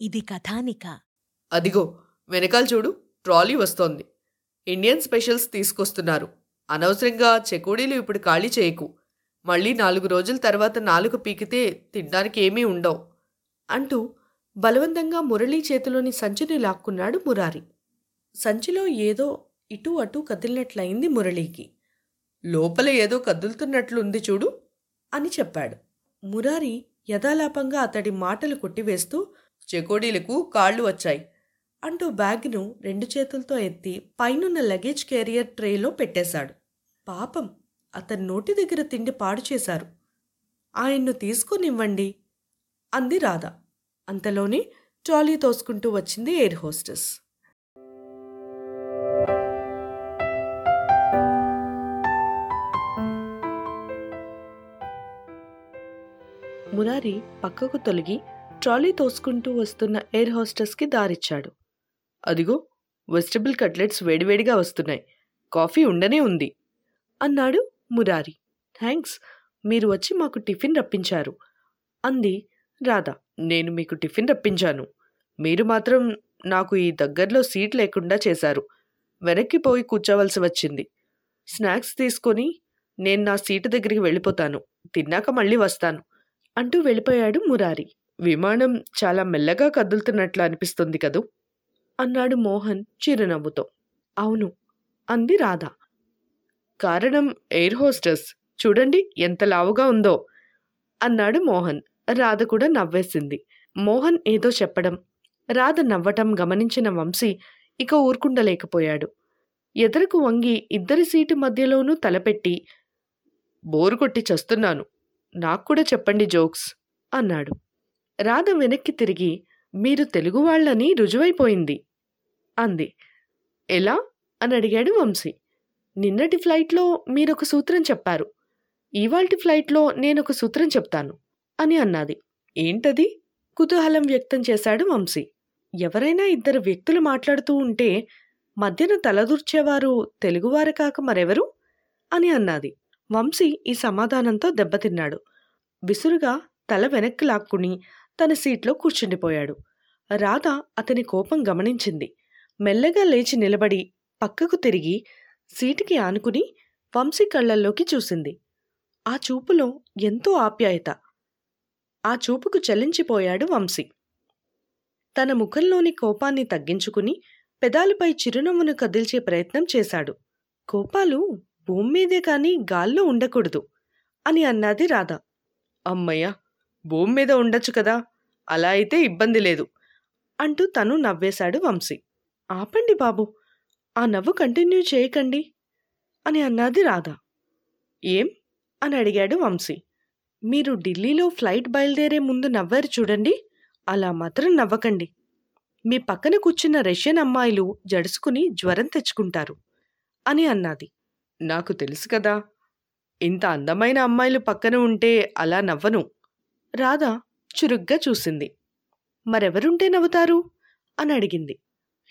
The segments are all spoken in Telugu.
ఇది కథానిక. అదిగో వెనకాల చూడు ట్రాలీ వస్తోంది. ఇండియన్ స్పెషల్స్ తీసుకొస్తున్నారు. అనవసరంగా చెకోడీలు ఇప్పుడు ఖాళీ చేయకు. మళ్ళీ నాలుగు రోజుల తర్వాత నాలుగు పీకితే తినడానికి ఏమీ ఉండవు. అంటూ బలవంతంగా మురళీ చేతిలోని సంచిని లాక్కున్నాడు మురారి. సంచిలో ఏదో ఇటు అటు కదిలినట్లయింది మురళీకి. లోపల ఏదో కదులుతున్నట్లుంది చూడు అని చెప్పాడు. మురారి యథాలాపంగా అతడి మాటలు కొట్టివేస్తూ చెకోడీలకు కాళ్ళు వచ్చాయి అంటూ బ్యాగ్ను రెండు చేతులతో ఎత్తి పైనున్న లగేజ్ క్యారియర్ ట్రేలో పెట్టేశాడు. పాపం అతని నోటి దగ్గర తిండి పాడు చేశారు. ఆయన్ను తీసుకొనివ్వండి అంది రాధ. అంతలోనే ట్రాలీ తోసుకుంటూ వచ్చింది ఎయిర్ హోస్టెస్. మురారి పక్కకు తొలగి ట్రాలీ తోసుకుంటూ వస్తున్న ఎయిర్ హోస్టెస్కి దారిచ్చాడు. అదిగో వెజిటబుల్ కట్లెట్స్ వేడివేడిగా వస్తున్నాయి. కాఫీ ఉండనే ఉంది అన్నాడు మురారి థ్యాంక్స్ మీరు వచ్చి మాకు టిఫిన్ రప్పించారు అంది రాధా. నేను మీకు టిఫిన్ రప్పించాను. మీరు మాత్రం నాకు ఈ దగ్గరలో సీట్ లేకుండా చేశారు. వెనక్కి పోయి కూర్చోవలసి వచ్చింది. స్నాక్స్ తీసుకొని నేను నా సీటు దగ్గరికి వెళ్ళిపోతాను. తిన్నాక మళ్ళీ వస్తాను. అంటూ వెళ్ళిపోయాడు మురారి. విమానం చాలా మెల్లగా కదులుతున్నట్లు అనిపిస్తుంది కదూ? అన్నాడు మోహన్ చిరునవ్వుతో. అవును అంది రాధ. కారణం ఎయిర్ హోస్టెస్. చూడండి ఎంత లావుగా ఉందో అన్నాడు మోహన్. రాధ కూడా నవ్వేసింది. మోహన్ ఏదో చెప్పడం రాధ నవ్వటం గమనించిన వంశీ ఇక ఊరుకుండలేకపోయాడు. ఎదురుకు వంగి ఇద్దరి సీటు మధ్యలోనూ తలపెట్టి బోరు కొట్టి చస్తున్నాను. నాకు కూడా చెప్పండి జోక్స్ అన్నాడు. రాధ వెనక్కి తిరిగి మీరు తెలుగు వాళ్ళని రుజువైపోయింది అంది. ఎలా? అని అడిగాడు వంశీ. నిన్నటి ఫ్లైట్లో మీరొక సూత్రం చెప్పారు. ఇవాల్టి ఫ్లైట్లో నేనొక సూత్రం చెప్తాను అని అన్నది. ఏంటది? కుతూహలం వ్యక్తం చేశాడు వంశీ. ఎవరైనా ఇద్దరు వ్యక్తులు మాట్లాడుతూ ఉంటే మధ్యన తలదూర్చేవారు తెలుగువారు కాక మరెవరు? అని అన్నది. వంశీ ఈ సమాధానంతో దెబ్బతిన్నాడు. విసురుగా తల వెనక్కి లాక్కుని తన సీట్లో కూర్చుండిపోయాడు. రాధ అతని కోపం గమనించింది. మెల్లగా లేచి నిలబడి పక్కకు తిరిగి సీటుకి ఆనుకుని వంశీ కళ్ళల్లోకి చూసింది. ఆ చూపులో ఎంతో ఆప్యాయత. ఆ చూపుకు చలించిపోయాడు వంశీ. తన ముఖంలోని కోపాన్ని తగ్గించుకుని పెదాలపై చిరునవ్వును కదిల్చే ప్రయత్నం చేశాడు. కోపాలు భూమి మీదే కాని గాల్లో ఉండకూడదు అని అన్నది రాధ. అమ్మయ్య భూమి మీద ఉండొచ్చు కదా అలా అయితే ఇబ్బంది లేదు అంటూ తను నవ్వేశాడు వంశీ. ఆపండి బాబు ఆ నవ్వు కంటిన్యూ చేయకండి అని అన్నది రాధ. ఏం? అని అడిగాడు వంశీ. మీరు ఢిల్లీలో ఫ్లైట్ బయలుదేరే ముందు నవ్వారు చూడండి అలా మాత్రం నవ్వకండి. మీ పక్కన కూర్చున్న రష్యన్ అమ్మాయిలు జడుసుకుని జ్వరం తెచ్చుకుంటారు అని అన్నది. నాకు తెలుసు కదా. ఇంత అందమైన అమ్మాయిలు పక్కన ఉంటే అలా నవ్వను. రాధ చురుగ్గా చూసింది. మరెవరుంటే నవ్వుతారు? అని అడిగింది.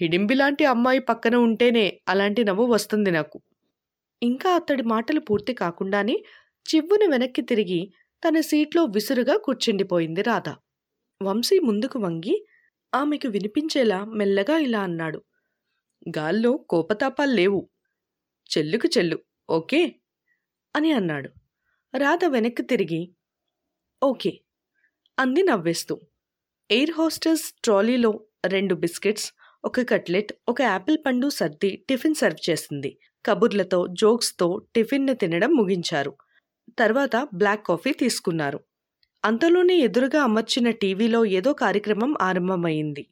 హిడింబి లాంటి అమ్మాయి పక్కన ఉంటేనే అలాంటి నవ్వు వస్తుంది నాకు. ఇంకా అతడి మాటలు పూర్తి కాకుండానే చివ్వున వెనక్కి తిరిగి తన సీట్లో విసురుగా కూర్చుండిపోయింది రాధ. వంశీ ముందుకు వంగి ఆమెకు వినిపించేలా మెల్లగా ఇలా అన్నాడు. గాల్లో కోపతాపాలు లేవు. చెల్లుకు చెల్లు ఓకే? అని అన్నాడు. రాధ వెనక్కి తిరిగి ఓకే అంది నవ్వేస్తూ. ఎయిర్ హోస్టెస్ ట్రాలీలో రెండు బిస్కెట్స్ ఒక కట్లెట్ ఒక యాపిల్ పండు సర్ది టిఫిన్ సర్వ్ చేసింది. కబుర్లతో జోక్స్తో టిఫిన్ను తినడం ముగించారు. తర్వాత బ్లాక్ కాఫీ తీసుకున్నారు. అంతలోనే ఎదురుగా అమర్చిన టీవీలో ఏదో కార్యక్రమం ఆరంభమైంది.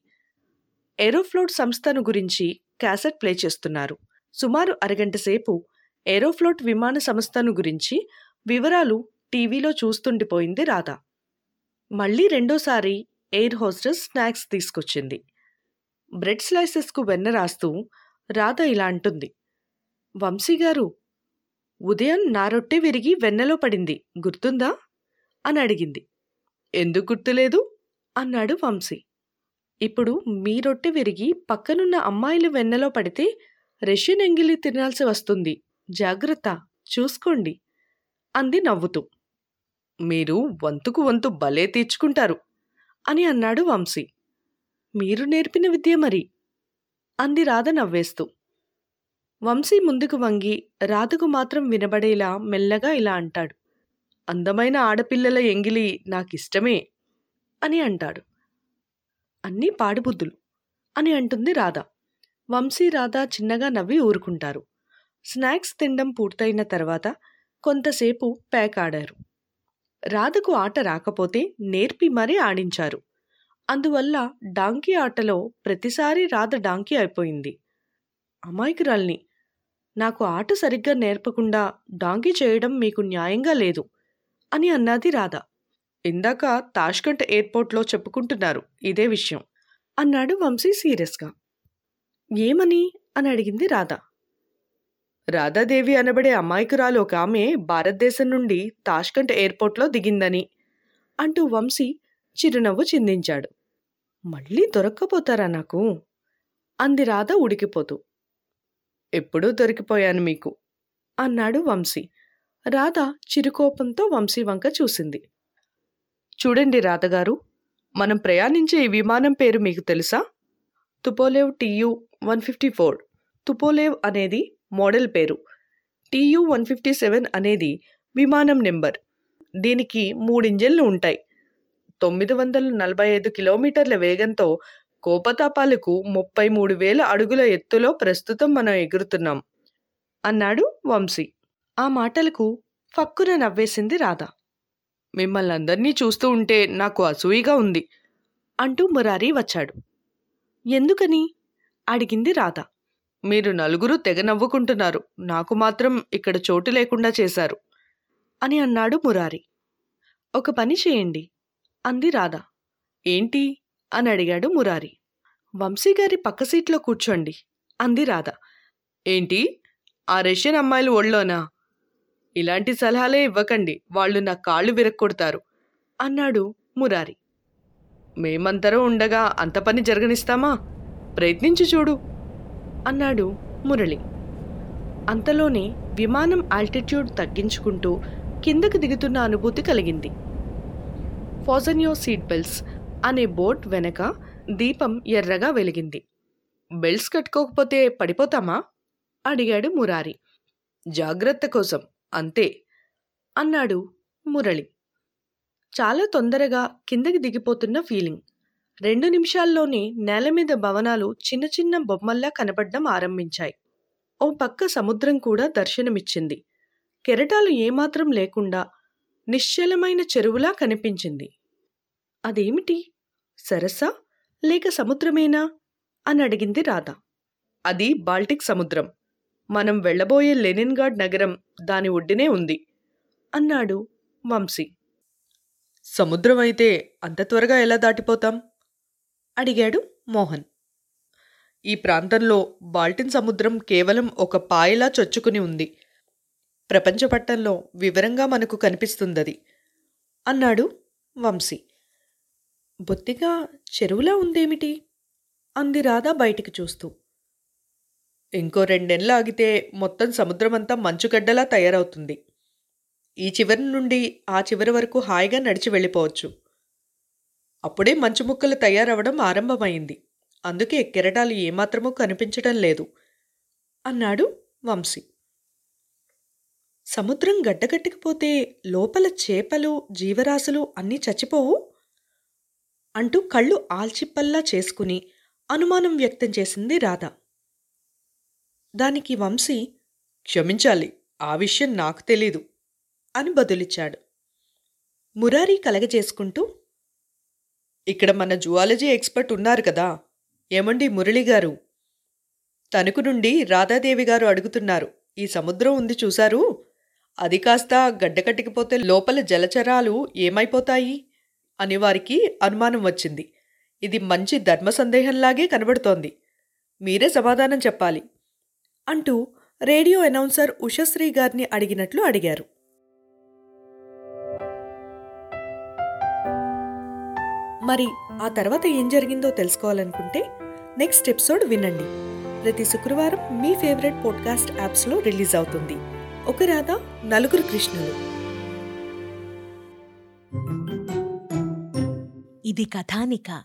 ఏరోఫ్లోట్ సంస్థను గురించి క్యాసెట్ ప్లే చేస్తున్నారు. సుమారు అరగంట సేపు ఏరోఫ్లోట్ విమాన సంస్థను గురించి వివరాలు టీవీలో చూస్తుండిపోయింది రాధ. మళ్ళీ రెండోసారి ఎయిర్ హోస్టెస్ స్నాక్స్ తీసుకొచ్చింది. బ్రెడ్ స్లైసెస్కు వెన్న రాస్తూ రాధ ఇలా అంటుంది. వంశీ గారు ఉదయం నా రొట్టె విరిగి వెన్నలో పడింది గుర్తుందా? అని అడిగింది. ఎందుకు గుర్తులేదు? అన్నాడు వంశీ. ఇప్పుడు మీ రొట్టె విరిగి పక్కనున్న అమ్మాయిలు వెన్నలో పడితే రష్యన్ ఎంగిలి తినాల్సి వస్తుంది. జాగ్రత్త చూసుకోండి అంది నవ్వుతూ. మీరు వంతుకు వంతు భలే తీర్చుకుంటారు అని అన్నాడు వంశీ. మీరు నేర్పిన విద్య మరి అంది రాధ నవ్వేస్తూ. వంశీ ముందుకు వంగి రాధకు మాత్రం వినబడేలా మెల్లగా ఇలా అంటాడు. అందమైన ఆడపిల్లల ఎంగిలి నాకిష్టమే అని అంటాడు. అన్నీ పాడిబుద్ధులు అని అంటుంది రాధ. వంశీ రాధా చిన్నగా నవ్వి ఊరుకుంటారు. స్నాక్స్ తినడం పూర్తయిన తర్వాత కొంతసేపు ప్యాక్ ఆడారు. రాధకు ఆట రాకపోతే నేర్పి మరీ ఆడించారు. అందువల్ల డాంకీ ఆటలో ప్రతిసారి రాధ డాంకీ అయిపోయింది. అమాయకురాల్ని నాకు ఆట సరిగ్గా నేర్పకుండా డాంకీ చేయడం మీకు న్యాయంగా లేదు అని అన్నది రాధ. ఇందాక తాష్కంట్ ఎయిర్పోర్ట్లో చెప్పుకుంటున్నారు ఇదే విషయం అన్నాడు వంశీ సీరియస్గా. ఏమని? అని అడిగింది రాధ. రాధాదేవి అనబడే అమాయకురాలు ఒక ఆమె భారతదేశం నుండి తాష్కంట్ ఎయిర్పోర్ట్లో దిగిందని అంటూ వంశీ చిరునవ్వు చిందించాడు. మళ్ళీ దొరక్కపోతారా నాకు? అంది రాధ ఉడికిపోతూ. ఎప్పుడూ దొరికిపోయాను మీకు అన్నాడు వంశీ. రాధ చిరుకోపంతో వంశీ వంక చూసింది. చూడండి రాధగారు మనం ప్రయాణించే ఈ విమానం పేరు మీకు తెలుసా? Tupolev TU one fifty four. Tupolev అనేది మోడల్ పేరు. టీయు వన్ ఫిఫ్టీ సెవెన్ అనేది విమానం నెంబర్. దీనికి మూడు ఇంజన్లు ఉంటాయి. తొమ్మిది వందల నలభై ఐదు కిలోమీటర్ల వేగంతో కోపతాపాలకు ముప్పై మూడు వేల అడుగుల ఎత్తులో ప్రస్తుతం మనం ఎగురుతున్నాం అన్నాడు వంశీ. ఆ మాటలకు ఫక్కున నవ్వేసింది రాధ. మిమ్మల్ని అందరినీ చూస్తూ ఉంటే నాకు అసూయిగా ఉంది అంటూ మురారి వచ్చాడు. ఎందుకని? అడిగింది రాధ. మీరు నలుగురు తెగ నవ్వుకుంటున్నారు. నాకు మాత్రం ఇక్కడ చోటు లేకుండా చేశారు. అని అన్నాడు మురారి. ఒక పని చేయండి అంది రాధ. ఏంటి? అని అడిగాడు మురారి. వంశీ గారి పక్క సీట్లో కూర్చోండి అంది రాధ. ఏంటి? ఆ రష్యన్ అమ్మాయిలు ఒళ్ళోనా? ఇలాంటి సలహాలే ఇవ్వకండి వాళ్ళు నా కాళ్ళు విరక్కొడతారు అన్నాడు మురారి. మేమంతరం ఉండగా అంత పని జరగనిస్తామా? ప్రయత్నించి చూడు. అన్నాడు మురళి. అంతలోనే విమానం ఆల్టిట్యూడ్ తగ్గించుకుంటూ కిందకు దిగుతున్న అనుభూతి కలిగింది. ఫోజనియో సీట్ బెల్ట్స్ అనే బోట్ వెనక దీపం ఎర్రగా వెలిగింది. బెల్ట్స్ కట్టుకోకపోతే పడిపోతామా? అడిగాడు మురారి. జాగ్రత్త కోసం అంతే అన్నాడు మురళి. చాలా తొందరగా కిందకి దిగిపోతున్న ఫీలింగ్. రెండు నిమిషాల్లోనే నేల మీద భవనాలు చిన్న చిన్న బొమ్మల్లా కనబడడం ఆరంభించాయి. ఓ పక్క సముద్రం కూడా దర్శనమిచ్చింది. కెరటాలు ఏమాత్రం లేకుండా నిశ్చలమైన చెరువులా కనిపించింది. అదేమిటి? సరస్సా లేక సముద్రమేనా అని అడిగింది రాధ. అది బాల్టిక్ సముద్రం. మనం వెళ్ళబోయే లెనిన్గాడ్ నగరం దాని ఒడ్డునే ఉంది అన్నాడు వంశీ. సముద్రం అయితే అంత త్వరగా ఎలా దాటిపోతాం? అడిగాడు మోహన్. ఈ ప్రాంతంలో బాల్టిన్ సముద్రం కేవలం ఒక పాయలా చొచ్చుకుని ఉంది. ప్రపంచపట్టంలో వివరంగా మనకు కనిపిస్తుందది అన్నాడు వంశీ. బొత్తిగా చెరువులా ఉందేమిటి? అంది రాధా బయటికి చూస్తూ. ఇంకో రెండేళ్ళు ఆగితే మొత్తం సముద్రమంతా మంచుగడ్డలా తయారవుతుంది. ఈ చివరి నుండి ఆ చివరి వరకు హాయిగా నడిచి వెళ్ళిపోవచ్చు. అప్పుడే మంచు ముక్కలు తయారవడం ఆరంభమైంది. అందుకే కెరటాలు ఏమాత్రమూ కనిపించడం లేదు అన్నాడు వంశీ. సముద్రం గడ్డగట్టుకుపోతే లోపల చేపలు జీవరాశులు అన్నీ చచ్చిపోవు? అంటూ కళ్ళు ఆల్చిప్పల్లా చేసుకుని అనుమానం వ్యక్తం చేసింది రాధ. దానికి వంశీ క్షమించాలి ఆ విషయం నాకు తెలీదు అని బదులిచ్చాడు. మురారి కలగజేసుకుంటూ ఇక్కడ మన జువాలజీ ఎక్స్పర్ట్ ఉన్నారు కదా. ఏమండి మురళిగారు తణుకు నుండి రాధాదేవి గారు అడుగుతున్నారు. ఈ సముద్రం ఉంది చూశారు? అది కాస్త గడ్డకట్టికిపోతే లోపల జలచరాలు ఏమైపోతాయి? అని వారికి అనుమానం వచ్చింది. ఇది మంచి ధర్మ సందేహంలాగే కనబడుతోంది. మీరే సమాధానం చెప్పాలి. అంటూ రేడియో అనౌన్సర్ ఉషశ్రీ గారిని అడిగినట్లు అడిగారు. మరి ఆ తర్వాత ఏం జరిగిందో తెలుసుకోవాలనుకుంటే నెక్స్ట్ ఎపిసోడ్ వినండి. ప్రతి శుక్రవారం మీ ఫేవరెట్ పాడ్కాస్ట్ యాప్స్లో రిలీజ్ అవుతుంది. ఒక రాధ నలుగురు కృష్ణులు. ఇది కథానిక.